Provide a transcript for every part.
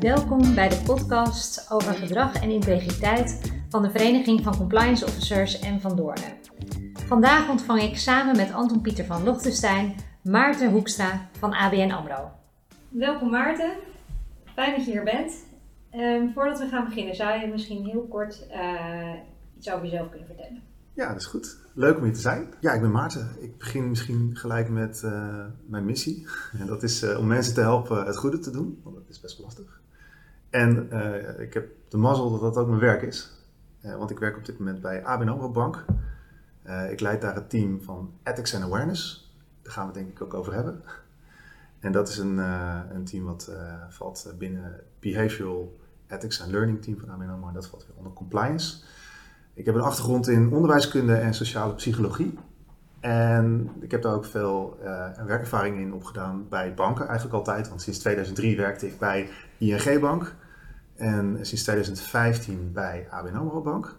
Welkom bij de podcast over gedrag en integriteit van de Vereniging van Compliance Officers en Van Doornen. Vandaag ontvang ik samen met Anton Pieter van Lochtenstein Maarten Hoekstra van ABN AMRO. Welkom Maarten, fijn dat je hier bent. Ehm, voordat we gaan beginnen, zou je misschien heel kort uh, iets over jezelf kunnen vertellen? Ja, dat is goed. Leuk om hier te zijn. Ja, ik ben Maarten. Ik begin misschien gelijk met uh, mijn missie. En dat is uh, om mensen te helpen het goede te doen, want dat is best lastig. En ik heb de mazzel dat dat ook mijn werk is. want ik werk op dit moment bij ABN AMRO Bank. ik leid daar het team van Ethics and Awareness. Daar gaan we het denk ik ook over hebben. En dat is een, een team wat valt binnen Behavioral Ethics and Learning Team van ABN AMRO. En dat valt weer onder compliance. Ik heb een achtergrond in onderwijskunde en sociale psychologie. En ik heb daar ook veel uh, werkervaring in opgedaan bij banken, eigenlijk altijd. Want sinds 2003 werkte ik bij ING Bank. En sinds 2015 bij ABN AMRO Bank.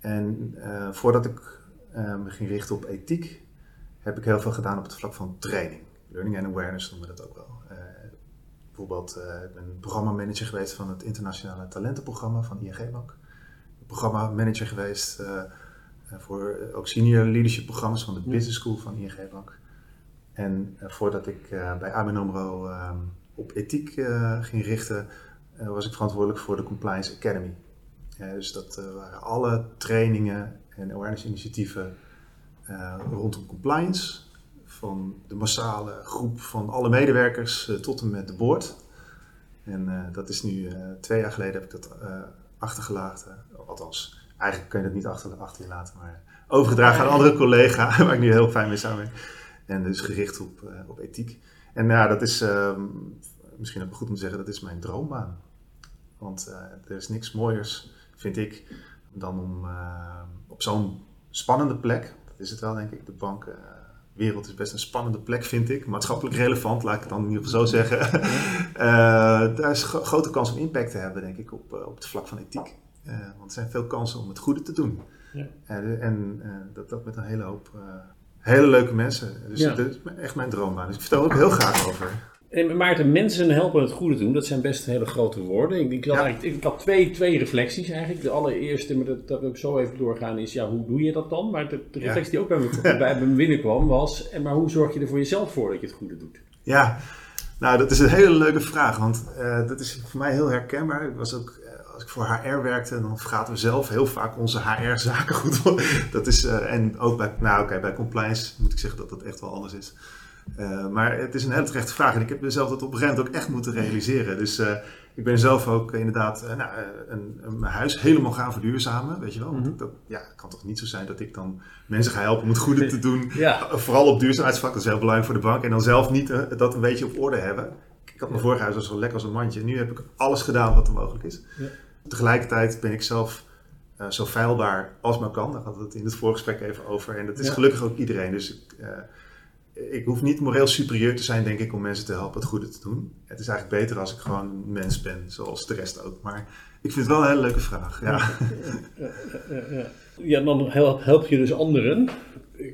En uh, voordat ik uh, me ging richten op ethiek, heb ik heel veel gedaan op het vlak van training. Learning and awareness noemen we dat ook wel. Bijvoorbeeld, ik ben programmamanager geweest van het internationale talentenprogramma van ING Bank programmamanager geweest uh, voor ook senior leadership programma's van de Business School van ING Bank. En voordat ik bij ABN AMRO ehm, op ethiek ging richten, was ik verantwoordelijk voor de Compliance Academy. dus dat waren alle trainingen en awareness initiatieven rondom compliance. Van de massale groep van alle medewerkers tot en met de board. En dat is nu twee jaar geleden heb ik dat achtergelaten. Althans, eigenlijk kun je dat niet achter, achter je laten, maar overgedragen aan een andere collega, waar ik nu heel fijn mee samenwerk. En dus gericht op, op ethiek. En ja, dat is uh, misschien ook goed om te zeggen, dat is mijn droombaan. Want er is niks mooiers, vind ik, dan om eh, op zo'n spannende plek, dat is het wel denk ik, de bankenwereld is best een spannende plek, vind ik. Maatschappelijk relevant, laat ik het dan in ieder geval zo zeggen. daar is een grote kans om impact te hebben, denk ik, op, op het vlak van ethiek. Uh, want er zijn veel kansen om het goede te doen. Ja. Uh, en dat, dat met een hele hoop hele leuke mensen. Dus ja. dat is echt mijn droombaan. Dus ik vertel er ook heel graag over. En Maarten, mensen helpen het goede doen, dat zijn best hele grote woorden. Ik, ik, had, ja. ik had twee, twee reflecties eigenlijk. De allereerste, maar dat, dat wil ik zo even doorgaan, is ja, hoe doe je dat dan? Maar de, de reflectie die ook bij me, bij me binnenkwam was, en maar hoe zorg je er voor jezelf voor dat je het goede doet? Ja, nou dat is een hele leuke vraag, want uh, dat is voor mij heel herkenbaar. Ik was ook als ik voor HR werkte, dan vergaten we zelf heel vaak onze HR-zaken goed. dat is, uh, en ook bij, nou oké, okay, bij compliance moet ik zeggen dat dat echt wel anders is. Uh, maar het is een hele terechte vraag en ik heb mezelf dat op een gegeven moment ook echt moeten realiseren. Dus uh, ik ben zelf ook inderdaad nou, een, een, mijn huis helemaal gaan verduurzamen, weet je wel. Want mm -hmm. dat ja, het kan toch niet zo zijn dat ik dan mensen ga helpen om het goede te doen. ja. Vooral op duurzaamheidsvlak, dat is heel belangrijk voor de bank. En dan zelf niet dat een beetje op orde hebben. Ik had mijn vorige huis was zo lekker als een mandje. Nu heb ik alles gedaan wat er mogelijk is. Ja. Tegelijkertijd ben ik zelf uh, zo feilbaar als maar kan. Daar hadden we het in het voorgesprek even over. En dat is ja. gelukkig ook iedereen. Dus ik, uh, ik hoef niet moreel superieur te zijn, denk ik, om mensen te helpen het goede te doen. Het is eigenlijk beter als ik gewoon een mens ben, zoals de rest ook. Maar ik vind het wel een hele leuke vraag. Ja, ja, ja dan help je dus anderen.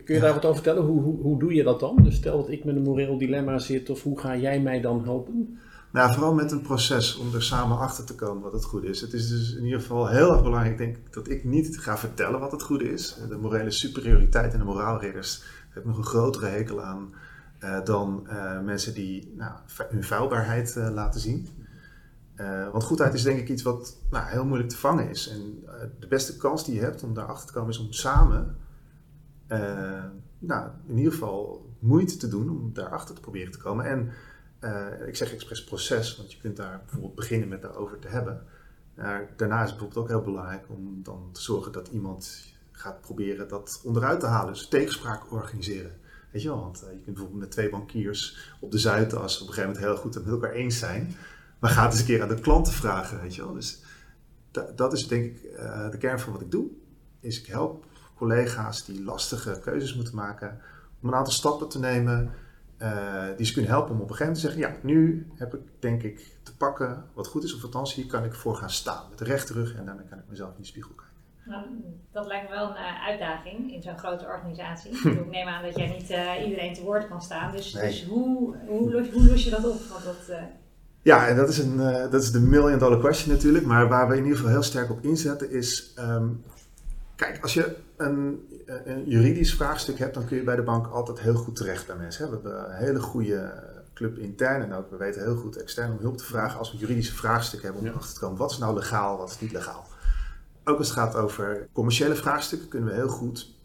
Kun je daar wat over vertellen? Hoe, hoe, hoe doe je dat dan? Dus stel dat ik met een moreel dilemma zit, of hoe ga jij mij dan helpen? Nou, vooral met een proces om er samen achter te komen wat het goede is. Het is dus in ieder geval heel erg belangrijk, denk ik, dat ik niet ga vertellen wat het goede is. De morele superioriteit en de moraalridders heb nog een grotere hekel aan uh, dan uh, mensen die nou, hun vuilbaarheid uh, laten zien. want goedheid is denk ik iets wat nou, heel moeilijk te vangen is. En de beste kans die je hebt om daarachter te komen is om samen, nou, in ieder geval moeite te doen om daarachter te proberen te komen. En ik zeg expres proces, want je kunt daar bijvoorbeeld beginnen met daarover te hebben. Daarna is het bijvoorbeeld ook heel belangrijk om dan te zorgen dat iemand gaat proberen dat onderuit te halen. Dus tegenspraak organiseren. Weet je wel, want uh, je kunt bijvoorbeeld met twee bankiers op de Zuidas op een gegeven moment heel goed het met elkaar eens zijn. Maar ga het eens een keer aan de klanten vragen, weet je wel. Dus dat is denk ik uh, de kern van wat ik doe. Is ik help collega's die lastige keuzes moeten maken om een aantal stappen te nemen uh, die ze kunnen helpen om op een gegeven moment te zeggen: Ja, nu heb ik denk ik te pakken wat goed is, of althans hier kan ik voor gaan staan met de rechte rug en daarmee kan ik mezelf in de spiegel kijken. Nou, dat lijkt me wel een uh, uitdaging in zo'n grote organisatie. ik neem aan dat jij niet uh, iedereen te woord kan staan. Dus, Nee. dus hoe, hoe, los, hoe los je dat op? Want dat, uh, Ja, en dat is, een, eh, dat is de million dollar question natuurlijk. Maar waar we in ieder geval heel sterk op inzetten is... ehm, kijk, als je een, een juridisch vraagstuk hebt... dan kun je bij de bank altijd heel goed terecht bij mensen. Hè? We hebben een hele goede club intern en ook we weten heel goed extern om hulp te vragen... als we juridische vraagstukken hebben om Ja. erachter te komen... wat is nou legaal, wat is niet legaal. Ook als het gaat over commerciële vraagstukken kunnen we heel goed...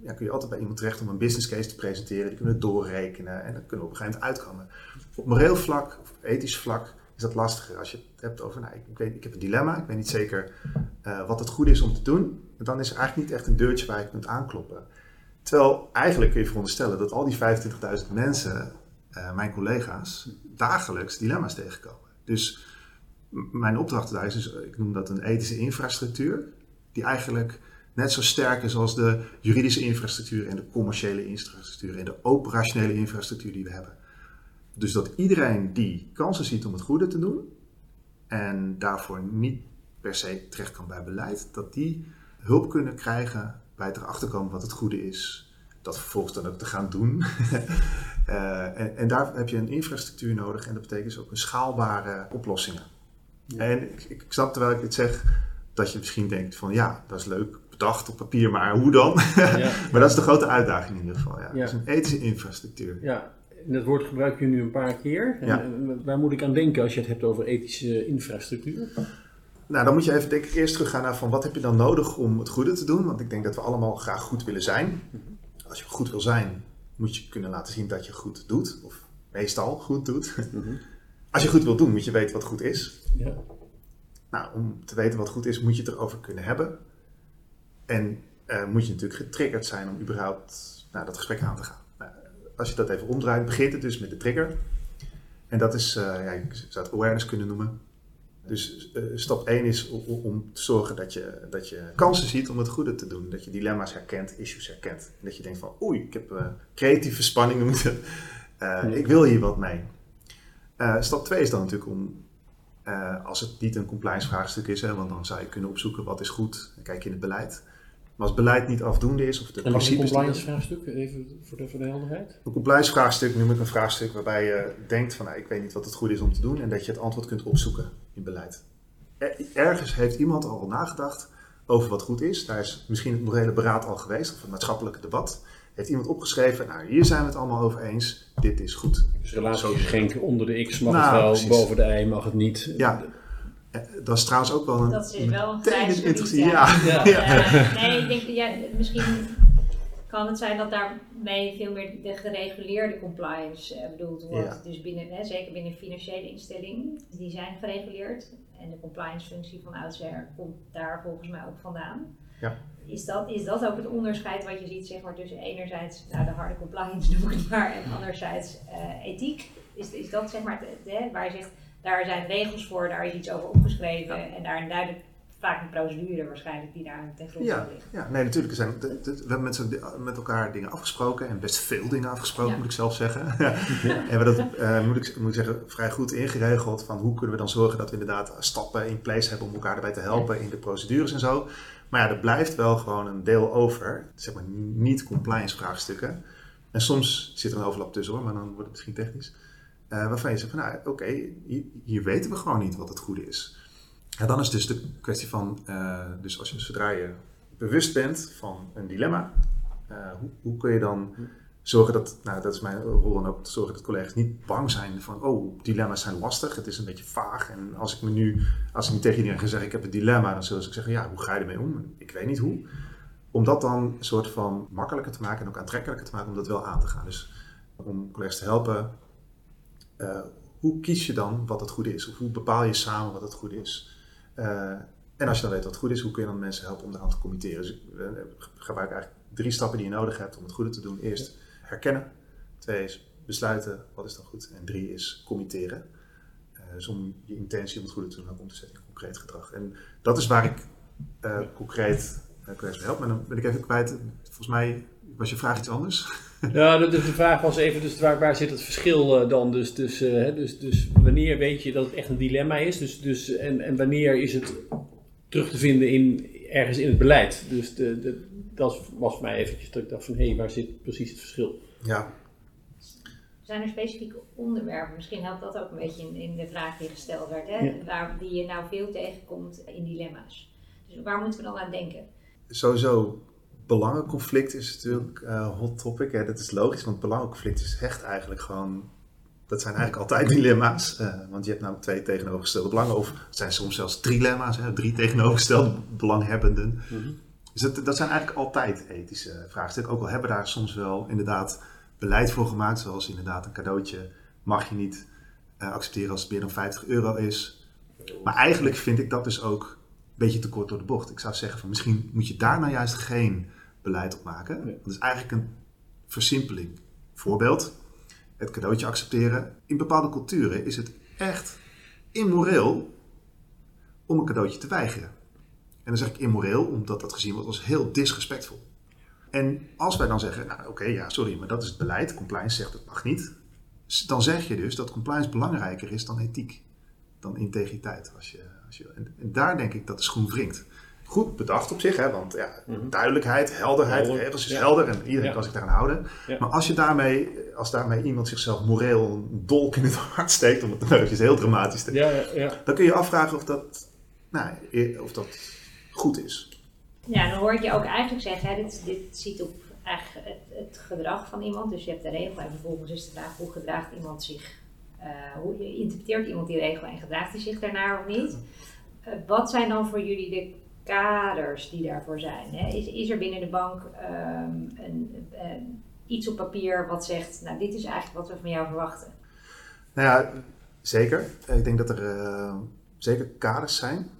Ja, kun je altijd bij iemand terecht om een business case te presenteren. Die kunnen we doorrekenen en dan kunnen we op een gegeven moment uitkomen. Op moreel vlak, of ethisch vlak, is dat lastiger. Als je het hebt over, nou, ik, weet, ik heb een dilemma, ik weet niet zeker eh, wat het goed is om te doen. Dan is er eigenlijk niet echt een deurtje waar je kunt aankloppen. Terwijl eigenlijk kun je veronderstellen dat al die 25.000 mensen, eh, mijn collega's, dagelijks dilemma's tegenkomen. Dus mijn opdracht daar is, dus, ik noem dat een ethische infrastructuur, die eigenlijk net zo sterk is als de juridische infrastructuur en de commerciële infrastructuur en de operationele infrastructuur die we hebben. Dus dat iedereen die kansen ziet om het goede te doen en daarvoor niet per se terecht kan bij beleid, dat die hulp kunnen krijgen bij het erachter komen wat het goede is. Dat vervolgens dan ook te gaan doen. Eh, en, en daar heb je een infrastructuur nodig en dat betekent dus ook een schaalbare oplossingen. En ik, ik snap terwijl ik dit zeg, dat je misschien denkt van ja, dat is leuk bedacht op papier, maar hoe dan? Maar dat is de grote uitdaging in ieder geval. Ja. Is een ethische infrastructuur. Ja, en dat woord gebruik je nu een paar keer. En, waar moet ik aan denken als je het hebt over ethische infrastructuur? Nou, dan moet je even denk ik eerst teruggaan naar van wat heb je dan nodig om het goede te doen? Want ik denk dat we allemaal graag goed willen zijn. Als je goed wil zijn, moet je kunnen laten zien dat je goed doet. Of meestal goed doet. Als je goed wil doen, moet je weten wat goed is. Ja. Nou, om te weten wat goed is, moet je het erover kunnen hebben. En eh, moet je natuurlijk getriggerd zijn om überhaupt nou, dat gesprek aan te gaan. Nou, als je dat even omdraait, begint het dus met de trigger. En dat is, eh, ja, je zou het awareness kunnen noemen. Dus eh, stap 1 is om, om te zorgen dat je, dat je kansen ziet om het goede te doen. Dat je dilemma's herkent, issues herkent. En dat je denkt van, oei, ik heb creatieve spanning noemt het. Eh, Ik wil hier wat mee. Eh, stap 2 is dan natuurlijk om, eh, als het niet een compliance vraagstuk is, hè, want dan zou je kunnen opzoeken wat is goed. Dan kijk je in het beleid. Maar als beleid niet afdoende is, of de En een principes... die- compliance vraagstuk? Even voor de, voor de helderheid. een compliance vraagstuk noem ik een vraagstuk waarbij je denkt van nou, ik weet niet wat het goed is om te doen en dat je het antwoord kunt opzoeken in beleid. Er- Ergens heeft iemand al nagedacht over wat goed is. Daar is misschien het morele beraad al geweest of het maatschappelijke debat. Heeft iemand opgeschreven, nou hier zijn we het allemaal over eens, dit is goed. Dus relatiegeschenk onder de X mag Nou, het wel, precies. boven de Y mag het niet. Ja, eh, dat is trouwens ook wel een... Dat is wel een grijs gebied, ja. Ja, Ja. Nee, ik denk, ja, misschien kan het zijn dat daarmee veel meer de gereguleerde compliance eh, bedoeld wordt. Ja. Dus binnen, hè, zeker binnen financiële instellingen, die zijn gereguleerd. En de compliance functie van oudsher komt daar volgens mij ook vandaan. Ja. Is dat, is dat ook het onderscheid wat je ziet zeg maar, tussen enerzijds nou, de harde compliance noem ik het maar en anderzijds eh, ethiek? Is, is dat zeg maar het, hè, waar je zegt, daar zijn regels voor, daar is iets over opgeschreven en daar een duidelijk, vaak een procedure waarschijnlijk die daar ten grondslag Ja, ligt. ja, nee, natuurlijk. Zijn, we hebben met, met elkaar dingen afgesproken en best veel dingen afgesproken, Ja. moet ik zelf zeggen. en we hebben dat, eh, moet, ik, moet ik zeggen, vrij goed ingeregeld van hoe kunnen we dan zorgen dat we inderdaad stappen in place hebben om elkaar erbij te helpen in de procedures en zo. Maar ja, er blijft wel gewoon een deel over, zeg maar niet compliance vraagstukken. En soms zit er een overlap tussen hoor, maar dan wordt het misschien technisch. Eh, waarvan je zegt van, nou oké, hier, hier weten we gewoon niet wat het goede is. Ja, dan is dus de kwestie van, eh, dus als je, zodra je bewust bent van een dilemma, eh, hoe, hoe kun je dan zorgen dat, nou dat is mijn rol dan ook, zorgen dat collega's niet bang zijn van, oh, dilemma's zijn lastig, het is een beetje vaag. En als ik me nu, als ik tegen iedereen ga zeggen, ik heb een dilemma, dan zullen ze zeggen, ja, hoe ga je ermee om? Ik weet niet hoe. Om dat dan een soort van makkelijker te maken en ook aantrekkelijker te maken om dat wel aan te gaan. Dus om collega's te helpen, eh, hoe kies je dan wat het goede is? Of hoe bepaal je samen wat het goede is? Eh, en als je dan weet wat goed is, hoe kun je dan mensen helpen om eraan te committeren? Dus ik eh, gebruik eigenlijk drie stappen die je nodig hebt om het goede te doen. Eerst herkennen. Twee is besluiten, wat is dan goed? En drie is committeren. Eh, dus om je intentie om het goede te doen om te zetten in concreet gedrag. En dat is waar ik eh, concreet uh, help. Maar dan ben ik even kwijt. Volgens mij was je vraag iets anders. Ja, de, de vraag was even, dus waar, waar zit het verschil uh, dan? Dus, dus, uh, dus, dus wanneer weet je dat het echt een dilemma is? Dus, dus, en, en wanneer is het terug te vinden in ergens in het beleid. Dus de, de, dat was voor mij eventjes dat ik dacht van, hé, hey, waar zit precies het verschil? Ja. Zijn er specifieke onderwerpen? Misschien helpt dat ook een beetje in, in de vraag die gesteld werd, hè? Ja. Waar, die je nou veel tegenkomt in dilemma's. Dus waar moeten we dan aan denken? Sowieso, belangenconflict is natuurlijk een hot topic. Hè. Dat is logisch, want belangenconflict is echt eigenlijk gewoon... Dat zijn eigenlijk altijd dilemma's. eh, want je hebt namelijk twee tegenovergestelde belangen. Of het zijn soms zelfs trilemma's, hè, drie tegenovergestelde belanghebbenden. Dus dat, dat zijn eigenlijk altijd ethische vraagstukken. Ook al hebben daar soms wel inderdaad beleid voor gemaakt. Zoals inderdaad een cadeautje mag je niet eh, accepteren als het meer dan 50 euro is. Maar eigenlijk vind ik dat dus ook een beetje te kort door de bocht. Ik zou zeggen van misschien moet je daar nou juist geen beleid op maken. Dat is eigenlijk een versimpeling. Voorbeeld, het cadeautje accepteren. In bepaalde culturen is het echt immoreel om een cadeautje te weigeren. En dan zeg ik immoreel omdat dat gezien wordt als heel disrespectvol. En als wij dan zeggen, nou oké, ja sorry, maar dat is het beleid. Compliance zegt het mag niet. Dan zeg je dus dat compliance belangrijker is dan ethiek. Dan integriteit. Als je, als je, en, en daar denk ik dat de schoen wringt. Goed bedacht op zich, hè, want ja, Mhm. duidelijkheid, helderheid, Helder, regels is ja. helder en iedereen Ja. kan zich daaraan houden. Ja. Maar als, je daarmee, als daarmee iemand zichzelf moreel een dolk in het hart steekt, om het nou eventjes heel dramatisch te Ja, ja, ja. dan kun je je afvragen of dat, nou, of dat goed is. Ja, dan hoor ik je ook eigenlijk zeggen, hè, dit, dit ziet op eigenlijk het, het gedrag van iemand. Dus je hebt de regel en vervolgens is de vraag hoe gedraagt iemand zich, eh, hoe je interpreteert iemand die regel en gedraagt hij zich daarnaar of niet. Eh, wat zijn dan voor jullie de kaders die daarvoor zijn? Hè? Is, is er binnen de bank ehm, een, een- iets op papier wat zegt, nou dit is eigenlijk wat we van jou verwachten? Nou ja, zeker. Ik denk dat er eh, zeker kaders zijn.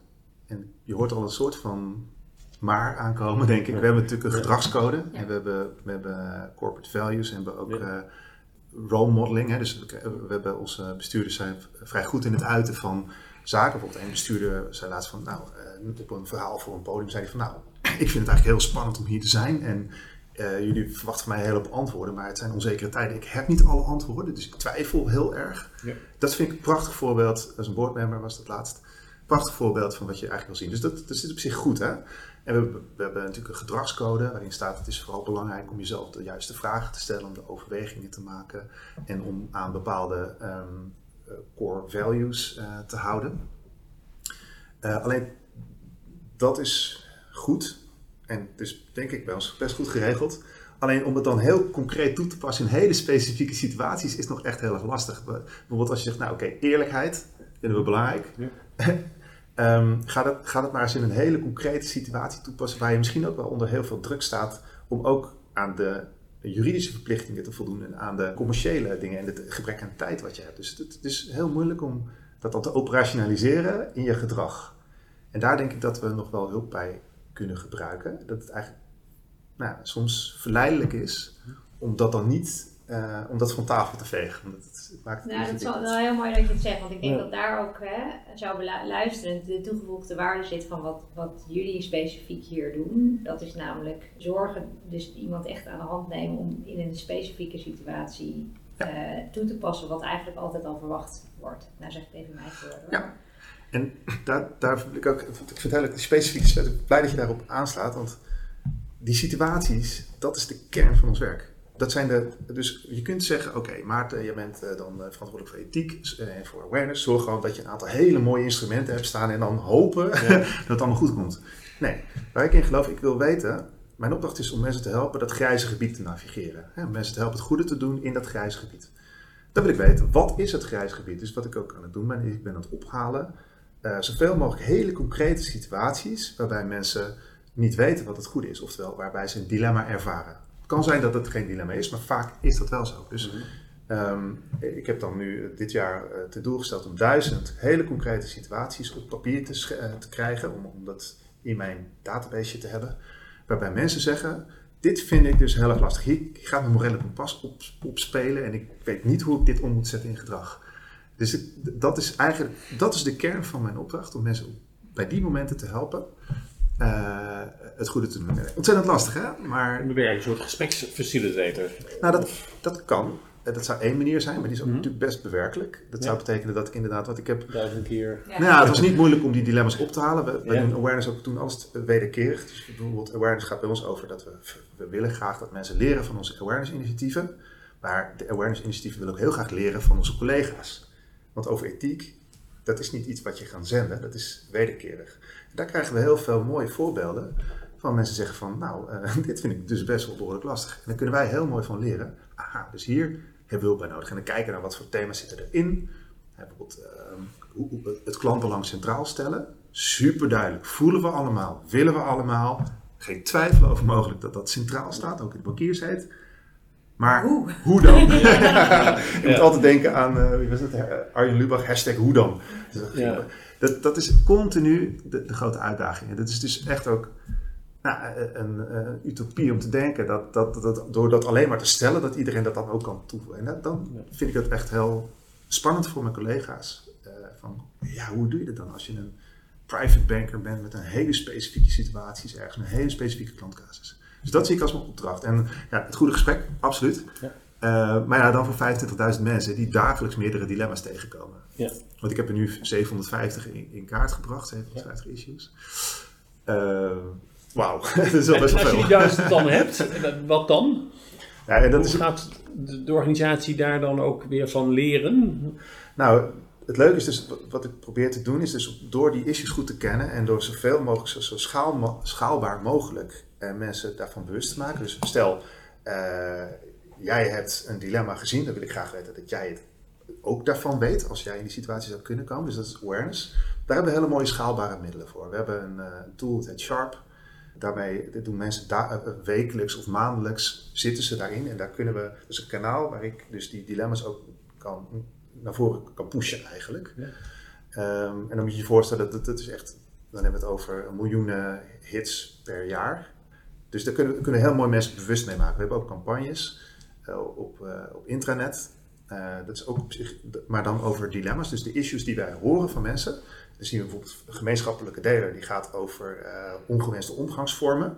Je hoort al een soort van maar aankomen, denk ik. We hebben natuurlijk een gedragscode. En we hebben, we hebben corporate values en we hebben ook eh, role modeling. Hè. Dus we, hebben onze bestuurders zijn vrij goed in het uiten van zaken. Bijvoorbeeld een bestuurder zei laatst van, nou, eh, op een verhaal voor een podium zei hij van, nou, ik vind het eigenlijk heel spannend om hier te zijn. En eh, jullie verwachten van mij een hele hoop antwoorden, maar het zijn onzekere tijden. Ik heb niet alle antwoorden, dus ik twijfel heel erg. Ja. Dat vind ik een prachtig voorbeeld. Als een boardmember was dat laatst. Prachtig voorbeeld van wat je eigenlijk wil zien. Dus dat, dat zit op zich goed, hè? En we, hebben- we hebben natuurlijk een gedragscode waarin staat: het is vooral belangrijk om jezelf de juiste vragen te stellen, om de overwegingen te maken en om aan bepaalde ehm, eh, core values eh, te houden. Eh, alleen dat is goed en het is denk ik bij ons best goed geregeld. Alleen om het dan heel concreet toe te passen in hele specifieke situaties is nog echt heel erg lastig. Bijvoorbeeld als je zegt, nou oké, eerlijkheid vinden we belangrijk. Ja. Ehm, ga, dat, ga maar eens in een hele concrete situatie toepassen waar je misschien ook wel onder heel veel druk staat om ook aan de juridische verplichtingen te voldoen en aan de commerciële dingen en het gebrek aan tijd wat je hebt. Dus het, is heel moeilijk om dat dan te operationaliseren in je gedrag. En daar denk ik dat we nog wel hulp bij kunnen gebruiken. Dat het eigenlijk nou, soms verleidelijk is om dat dan niet, eh, om dat van tafel te vegen. Want het, het maakt het Nou, dat is wel, heel mooi dat je het zegt, want ik denk Ja. dat daar ook hè, zou luisterend de toegevoegde waarde zit van wat, wat jullie specifiek hier doen. Dat is namelijk zorgen, dus iemand echt aan de hand nemen om in een specifieke situatie eh, toe te passen wat eigenlijk altijd al verwacht wordt. Nou zeg ik even mijn woorden. hoor. Ja. En daar, daar vind ik ook, ik vind het eigenlijk ben blij dat je daarop aanslaat, want die situaties, dat is de kern van ons werk. Dat zijn de, dus je kunt zeggen, oké Maarten, je bent eh, dan eh, verantwoordelijk voor ethiek en voor awareness. Zorg gewoon dat je een aantal hele mooie instrumenten hebt staan en dan hopen dat het allemaal goed komt. Nee, waar ik in geloof, ik wil weten, mijn opdracht is om mensen te helpen dat grijze gebied te navigeren. Hè, om mensen te helpen het goede te doen in dat grijze gebied. Dan wil ik weten, wat is het grijze gebied? Dus wat ik ook aan het doen ben, is ik ben aan het ophalen eh, zoveel mogelijk hele concrete situaties waarbij mensen niet weten wat het goede is. Oftewel, waarbij ze een dilemma ervaren. Kan zijn dat het geen dilemma is, maar vaak is dat wel zo. Dus ehm, ik heb dan nu eh, dit jaar eh, ten doel gesteld om duizend hele concrete situaties op papier te, eh, te krijgen, om, om dat in mijn database te hebben. Waarbij mensen zeggen, dit vind ik dus heel erg lastig. Hier gaat mijn morele kompas op, op spelen en ik weet niet hoe ik dit om moet zetten in gedrag. Dus ik- dat is eigenlijk dat is de kern van mijn opdracht, om mensen bij die momenten te helpen eh, het goede te doen. Ontzettend lastig, hè? Maar Dan ben een soort gespreksfacilitator. nou, dat, dat kan. dat zou één manier zijn, maar die is ook Mhm. natuurlijk best bewerkelijk. Dat Ja. zou betekenen dat ik inderdaad, wat ik heb Duizend keer. Ja. Nou ja, het was niet moeilijk om die dilemma's op te halen. We, we Ja. doen awareness ook toen alles wederkerig. Dus bijvoorbeeld awareness gaat bij ons over dat we, we willen graag dat mensen leren van onze awareness initiatieven. Maar de awareness initiatieven willen ook heel graag leren van onze collega's. Want over ethiek, dat is niet iets wat je gaat zenden, dat is wederkerig. Daar krijgen we heel veel mooie voorbeelden van mensen zeggen van, nou, eh, dit vind ik dus best wel behoorlijk lastig. En daar kunnen wij heel mooi van leren. Aha, dus hier hebben we hulp bij nodig. En dan kijken naar wat voor thema's zitten erin. Bijvoorbeeld ehm, hoe- hoe- het klantbelang centraal stellen. Super duidelijk. Voelen we allemaal, willen we allemaal. Geen twijfel over mogelijk dat dat centraal staat, ook in de bankiersheid. Maar Hoe? hoe dan? Je moet altijd denken aan, eh, wie was het? Arjen Lubach, hashtag hoe dan. Dus dat-. Dat, is continu de, de grote uitdaging. En dat is dus echt ook nou, een, een utopie om te denken dat, dat, dat door dat alleen maar te stellen, dat iedereen dat dan ook kan toevoegen. En dat, dan vind ik dat echt heel spannend voor mijn collega's. Eh, van, ja, hoe doe je dat dan als je een private banker bent met een hele specifieke situaties ergens, een hele specifieke klantcasus. Dus dat zie ik als mijn opdracht. En ja, het goede gesprek, absoluut. Ja. Eh, maar ja, dan voor 25.000 mensen die dagelijks meerdere dilemma's tegenkomen. Ja. Want ik heb er nu 750 in, in kaart gebracht, 750 issues. Eh, Wauw, dat is wel En best wel als je die veel. duizend dan hebt, wat dan? Ja, en dat Hoe is, gaat de, de organisatie daar dan ook weer van leren? nou, het leuke is dus, wat- ik probeer te doen, is dus door die issues goed te kennen en door zoveel mogelijk, zo, zo schaal, schaalbaar mogelijk eh, mensen daarvan bewust te maken. Dus stel, eh, jij hebt een dilemma gezien, dan wil ik graag weten dat jij het ook daarvan weet, als jij in die situatie zou kunnen komen. Dus dat is awareness. Daar hebben we hele mooie schaalbare middelen voor. We hebben een eh, tool, het heet Sharp. Daarmee doen mensen da- eh, wekelijks of maandelijks zitten ze daarin. En daar kunnen we, dus een kanaal waar ik dus die dilemma's ook kan, naar voren kan pushen eigenlijk. Ja. Ehm, en dan moet je je voorstellen, dat, dat, dat is echt, dan hebben we het over miljoenen hits per jaar. Dus daar kunnen, kunnen heel mooi mensen bewust mee maken. We hebben ook campagnes eh, op, eh, op intranet. Eh, dat is ook op zich, maar dan over dilemma's. Dus de issues die wij horen van mensen. Dan zien we bijvoorbeeld een gemeenschappelijke deler die gaat over eh, ongewenste omgangsvormen.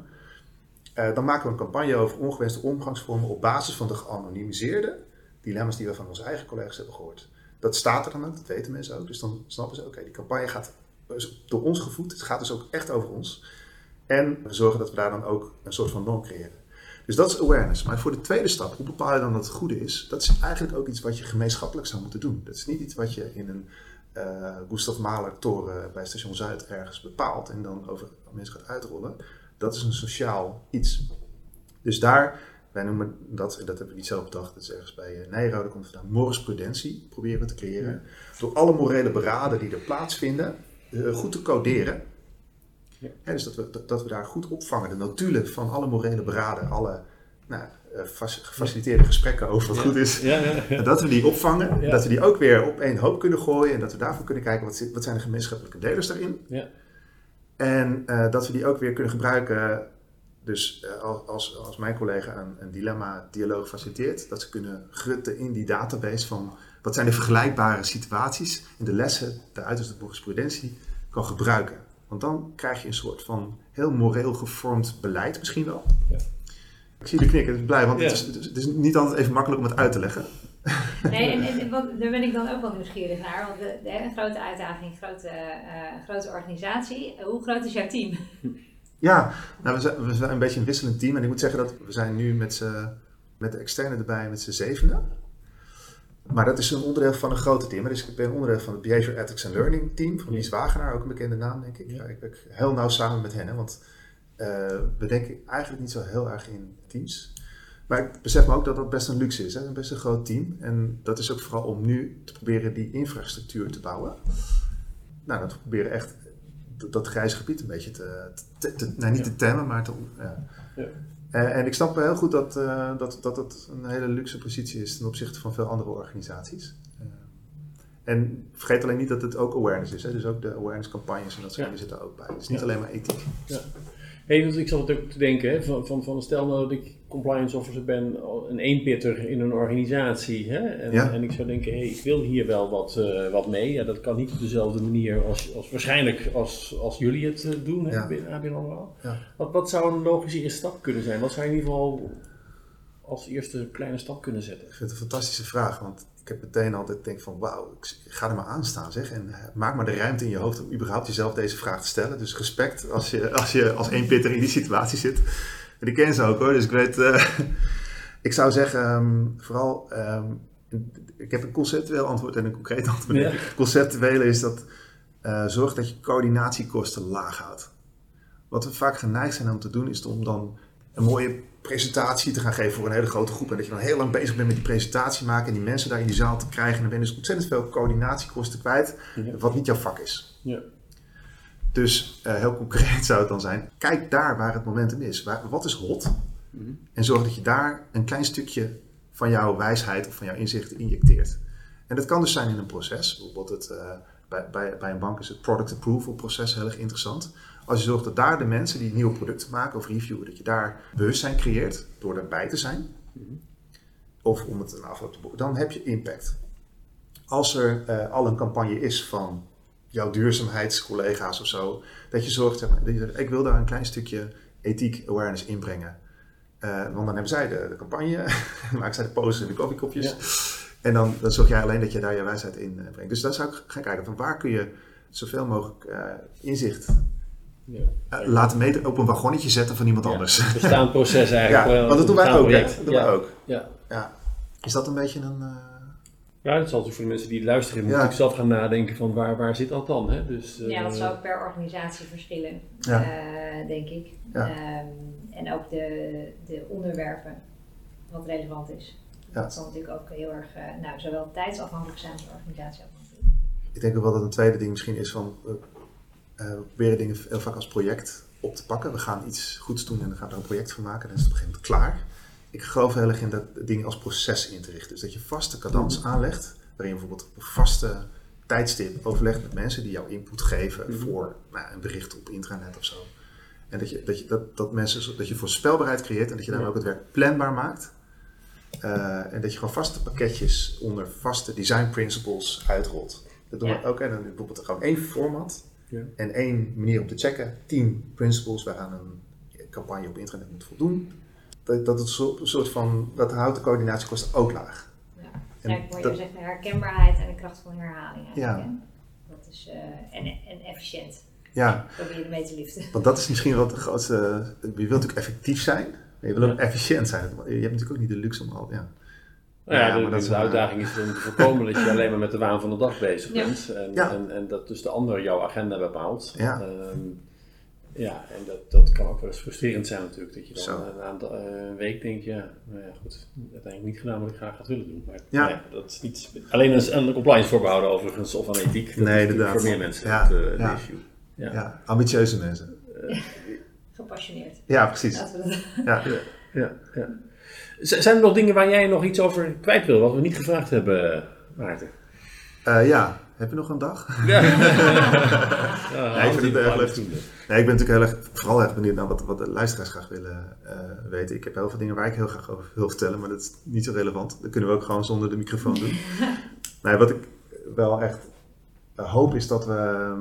Eh, dan maken we een campagne over ongewenste omgangsvormen op basis van de geanonimiseerde dilemma's die we van onze eigen collega's hebben gehoord. Dat staat er dan ook, dat weten mensen ook. Dus dan snappen ze, oké, die campagne gaat dus door ons gevoed. Het gaat dus ook echt over ons. En we zorgen dat we daar dan ook een soort van norm creëren. Dus dat is awareness. Maar voor de tweede stap, hoe bepaal je dan dat het goede is? Dat is eigenlijk ook iets wat je gemeenschappelijk zou moeten doen. Dat is niet iets wat je in een eh Gustav Mahler toren bij station Zuid ergens bepaalt en dan over mensen gaat uitrollen. Dat is een sociaal iets. Dus daar, wij noemen dat, en dat hebben we niet zelf bedacht, dat is ergens bij uh, Nijrode komt vandaan, morisprudentie proberen we te creëren. Door alle morele beraden die er plaatsvinden, uh, goed te coderen. Dus dat we, dat, dat we daar goed opvangen, de notulen van alle morele beraden, alle nou, uh, gefaciliteerde gesprekken over wat goed is. Ja, ja, ja. En dat we die opvangen, dat we die ook weer op één hoop kunnen gooien en dat we daarvoor kunnen kijken wat, wat zijn de gemeenschappelijke delers daarin. Ja. En eh, dat we die ook weer kunnen gebruiken, dus eh, als- als, mijn collega een, een dilemma-dialoog faciliteert, dat ze kunnen grutten in die database van wat zijn de vergelijkbare situaties en de lessen daaruit dus de jurisprudentie kan gebruiken. Want dan krijg je een soort van heel moreel gevormd beleid misschien wel. Ja. Ik zie de knikken, ik ben blij, want Ja. het, is, het is- het is niet altijd even makkelijk om het uit te leggen. Nee, en, en wat, daar ben ik dan ook wel nieuwsgierig naar. Want de, de, een grote uitdaging, een grote, eh, grote organisatie. Hoe groot is jouw team? Ja, nou, we, zijn, we zijn een beetje een wisselend team. En ik moet zeggen dat we zijn nu met, z'n- met de externe erbij met z'n zevende. Maar dat is een onderdeel van een groter team. Dus ik ben onderdeel van het Behavior Ethics and Learning team van Mies Wagenaar, ook een bekende naam denk ik. Ja. Ik werk heel nauw samen met hen, hè, want eh, we denken eigenlijk niet zo heel erg in teams. Maar ik besef me ook dat dat best een luxe is. Hè? Een best een groot team. En dat is ook vooral om nu te proberen die infrastructuur te bouwen. Nou, dat we proberen echt dat, dat grijze gebied een beetje te, te, te- nou, niet Ja. te temmen, maar te... Ja. Ja. Eh, en ik snap wel heel goed dat, eh, dat, dat het een hele luxe positie is ten opzichte van veel andere organisaties. Eh, en vergeet alleen niet dat het ook awareness is. Hè? Dus ook de awareness campagnes en dat soort Ja. dingen zitten er ook bij. Het is niet Ja. alleen maar ethiek. Hey, want ik zat ook te denken, hè, van, van, van stel nou dat ik compliance officer ben, een eenpitter in een organisatie. Hè, en, Ja. en ik zou denken, hey, ik wil hier wel wat, eh, wat mee. Ja, dat kan niet op dezelfde manier als, als waarschijnlijk als, als jullie het eh, doen hè, Ja. binnen ABN AMRO. Ja. Wat, wat zou een logische eerste stap kunnen zijn? Wat zou in ieder geval als eerste kleine stap kunnen zetten? Ik vind het een fantastische vraag, want ik heb meteen altijd denk van wauw, ik ga er maar aan staan zeg. En maak maar de ruimte in je hoofd om überhaupt jezelf deze vraag te stellen. Dus respect als je als, je als één pitter in die situatie zit. En ik ken ze ook hoor, dus ik weet... Uh, ik zou zeggen, um, vooral... Um, ik heb een conceptueel antwoord en een concreet antwoord. Ja. Conceptuele is dat uh, zorg dat je coördinatiekosten laag houdt. Wat we vaak geneigd zijn om te doen, is om dan een mooie presentatie te gaan geven voor een hele grote groep. En dat je dan heel lang bezig bent met die presentatie maken en die mensen daar in die zaal te krijgen. En dan ben je dus ontzettend veel coördinatiekosten kwijt, ja. wat niet jouw vak is. Ja. Dus uh, heel concreet zou het dan zijn, kijk daar waar het momentum is. Waar, wat is hot? Mm -hmm. En zorg dat je daar een klein stukje van jouw wijsheid of van jouw inzichten injecteert. En dat kan dus zijn in een proces. Bijvoorbeeld het, uh, bij, bij, bij een bank is het product approval proces heel erg interessant. Als je zorgt dat daar de mensen die nieuwe producten maken of reviewen, dat je daar bewustzijn creëert door erbij te zijn. Mm-hmm. Of om het een afloop te boeken, dan heb je impact. Als er uh, al een campagne is van jouw duurzaamheidscollega's of zo, dat je zorgt, ik wil daar een klein stukje ethiek awareness inbrengen. Uh, want dan hebben zij de, de campagne, maken zij de posters en de koffiekopjes. Ja. En dan, dan zorg jij alleen dat je daar je wijsheid in uh, brengt. Dus daar zou ik gaan kijken van waar kun je zoveel mogelijk uh, inzicht ja. laten meten, op een wagonnetje zetten van iemand ja. anders. Bestaand proces eigenlijk. ja, want dat doen wij ook. Hè? Dat doen wij ook. Ja. Ja. Is dat een beetje een... Ja, dat zal natuurlijk voor de mensen die luisteren, moeten ja. zelf gaan nadenken van waar, waar zit dat dan? Hè? Dus, uh, ja, dat zou ook per organisatie verschillen, ja. uh, denk ik. Ja. Um, en ook de, de onderwerpen, wat relevant is. Ja. Dat zal natuurlijk ook heel erg, uh, nou, zowel tijdsafhankelijk zijn als organisatieafhankelijk. Ik denk ook wel dat een tweede ding misschien is van, uh, we proberen dingen heel vaak als project op te pakken. We gaan iets goeds doen en dan gaan we er een project van maken en dan is het op een gegeven moment klaar. Ik geloof heel erg in dat dingen als proces in te richten. Dus dat je vaste cadans mm-hmm. aanlegt, waarin je bijvoorbeeld op een vaste tijdstip overlegt met mensen die jouw input geven mm-hmm. voor nou, een bericht op internet of zo. En dat je, dat je, dat, dat mensen, dat je voorspelbaarheid creëert en dat je daarmee ook het werk planbaar maakt. Uh, en dat je gewoon vaste pakketjes onder vaste design principles uitrolt. Dat doen ja. we ook. En dan bijvoorbeeld gewoon één format ja. en één manier om te checken. Tien principles waaraan een campagne op internet moet voldoen. Dat, dat, het een soort van, dat houdt de coördinatiekosten ook laag. Ja, en ja ik hoor je zeggen herkenbaarheid en de kracht van herhaling. Ja. Dat is, uh, en, en efficiënt. Ja. Probeer je mee te liften. Want dat is misschien wel de grootste. Je wilt natuurlijk effectief zijn, maar je wil ook ja. efficiënt zijn. Je hebt natuurlijk ook niet de luxe om al. Ja. Nou ja, ja, de, maar dat de, de uitdaging is om te voorkomen dat je alleen maar met de waan van de dag bezig bent. Ja. En, ja. en, en, dat dus de ander jouw agenda bepaalt. Ja, um, ja en dat, dat kan ook wel eens frustrerend zijn natuurlijk. Dat je dan Zo. een aantal, een week denkt, ja, nou ja, goed, uiteindelijk niet gedaan wat ik graag had willen doen. Maar ja. ja dat is niet alleen een, een compliance voorbehouden overigens of aan ethiek. Dat nee, is. Voor meer mensen ja. het, uh, ja. issue. Ja. ja. ambitieuze mensen. Uh, Gepassioneerd. Ja, precies. Ja. Ja, ja. Zijn er nog dingen waar jij nog iets over kwijt wil, wat we niet gevraagd hebben, Maarten? Uh, ja, heb je nog een dag? Ja, ja nee, ik vind het erg leuk. Nee, ik ben natuurlijk heel erg, vooral erg benieuwd naar wat, wat de luisteraars graag willen uh, weten. Ik heb heel veel dingen waar ik heel graag over wil vertellen, maar dat is niet zo relevant. Dat kunnen we ook gewoon zonder de microfoon doen. nee, wat ik wel echt uh, hoop is dat we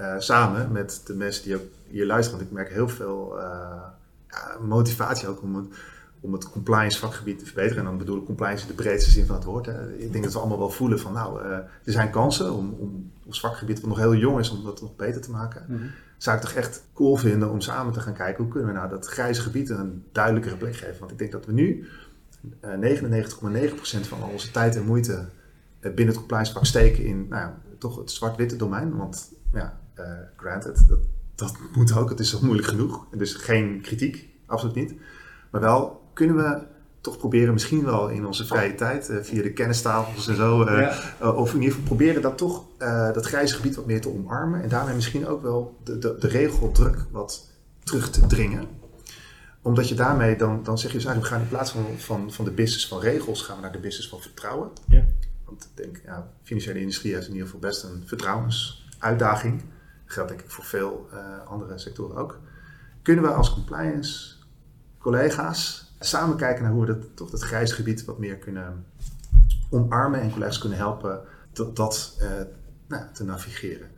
uh, samen met de mensen die ook hier luisteren, want ik merk heel veel ja, motivatie ook om het, om het compliance vakgebied te verbeteren. En dan bedoel ik compliance in de breedste zin van het woord. Hè. Ik denk dat we allemaal wel voelen van nou, er zijn kansen om, om ons vakgebied, wat nog heel jong is, om dat nog beter te maken. Mm-hmm. Zou ik toch echt cool vinden om samen te gaan kijken hoe kunnen we nou dat grijze gebied een duidelijkere plek geven. Want ik denk dat we nu uh, 99,9% van al onze tijd en moeite uh, binnen het compliance vak steken in nou, toch het zwart-witte domein. Want ja, uh, granted, dat, dat moet ook, het is al moeilijk genoeg. Dus geen kritiek, absoluut niet. Maar wel kunnen we toch proberen, misschien wel in onze vrije tijd, uh, via de kennistafels en zo, uh, ja. uh, of in ieder geval proberen dat toch, dat grijze gebied wat meer te omarmen. En daarmee misschien ook wel de, de, de regeldruk wat terug te dringen. Omdat je daarmee dan, dan zeg je dus eigenlijk, we gaan in plaats van, van, van de business van regels, gaan we naar de business van vertrouwen. Ja. Want ik denk, ja, financiële industrie heeft in ieder geval best een vertrouwensuitdaging. Dat geldt denk ik voor veel andere sectoren ook. Kunnen we als compliance collega's samen kijken naar hoe we dat, toch dat grijze gebied wat meer kunnen omarmen en collega's kunnen helpen dat, dat uh, nou, te navigeren.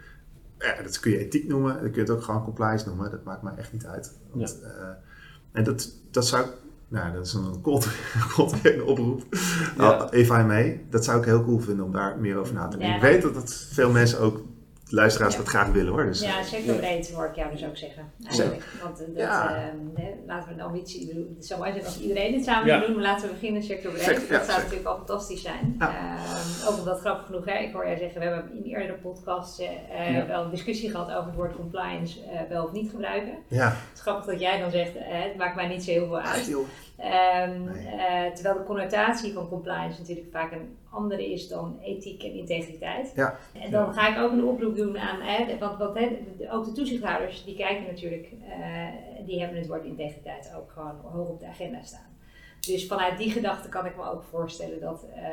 Ja, dat kun je ethiek noemen, dan kun je het ook gewoon compliance noemen, dat maakt me echt niet uit. Want, ja. uh, en dat, dat zou Nou, dat is een culturele oproep. Ja. Nou, Eva en mij, dat zou ik heel cool vinden om daar meer over na te denken. Ja, ik weet dat, dat veel mensen ook, luisteraars, Ja. dat graag willen hoor. Dus, Ja, sectorbreed hoor ik jou dus ook zeggen. Eigenlijk. Want eh, dat, Ja. ehm, hè, laten we een ambitie, bedoel, het zou mooi zijn als iedereen dit samen Ja. doen, maar laten we beginnen sectorbreed. Sec- ja, dat zou zeker. natuurlijk al fantastisch zijn. Ja. Ehm, ook omdat grappig genoeg, hè, ik hoor jij zeggen, we hebben in eerdere podcasts eh, eh, Ja. wel een discussie gehad over het woord compliance eh, wel of niet gebruiken. ja, Het is grappig dat jij dan zegt, het maakt mij niet zo heel veel uit. Ehm, Nee. eh, terwijl de connotatie van compliance natuurlijk vaak een andere is dan ethiek en integriteit. Ja. En dan ga ik ook een oproep doen aan, hè, want, want hè, ook de toezichthouders die kijken natuurlijk, eh, die hebben het woord integriteit ook gewoon hoog op de agenda staan. Dus vanuit die gedachte kan ik me ook voorstellen dat ehm,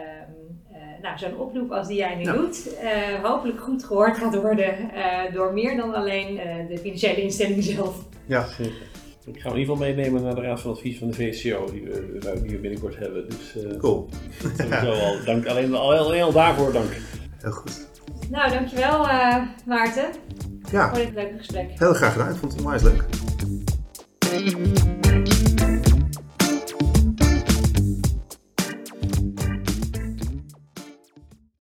eh, nou, zo'n oproep als die jij nu Ja. doet, eh, hopelijk goed gehoord gaat worden eh, door meer dan alleen eh, de financiële instelling zelf. Ja, Zeker. Ik ga hem in ieder geval meenemen naar de raad van advies van de VSCO, die we, die we binnenkort hebben. Dus eh cool. sowieso al, dank, alleen, al, alleen al daarvoor dank. Heel goed. Nou, dankjewel eh Maarten Ja, voor dit leuke gesprek. heel graag gedaan. Ik vond het onwijs leuk.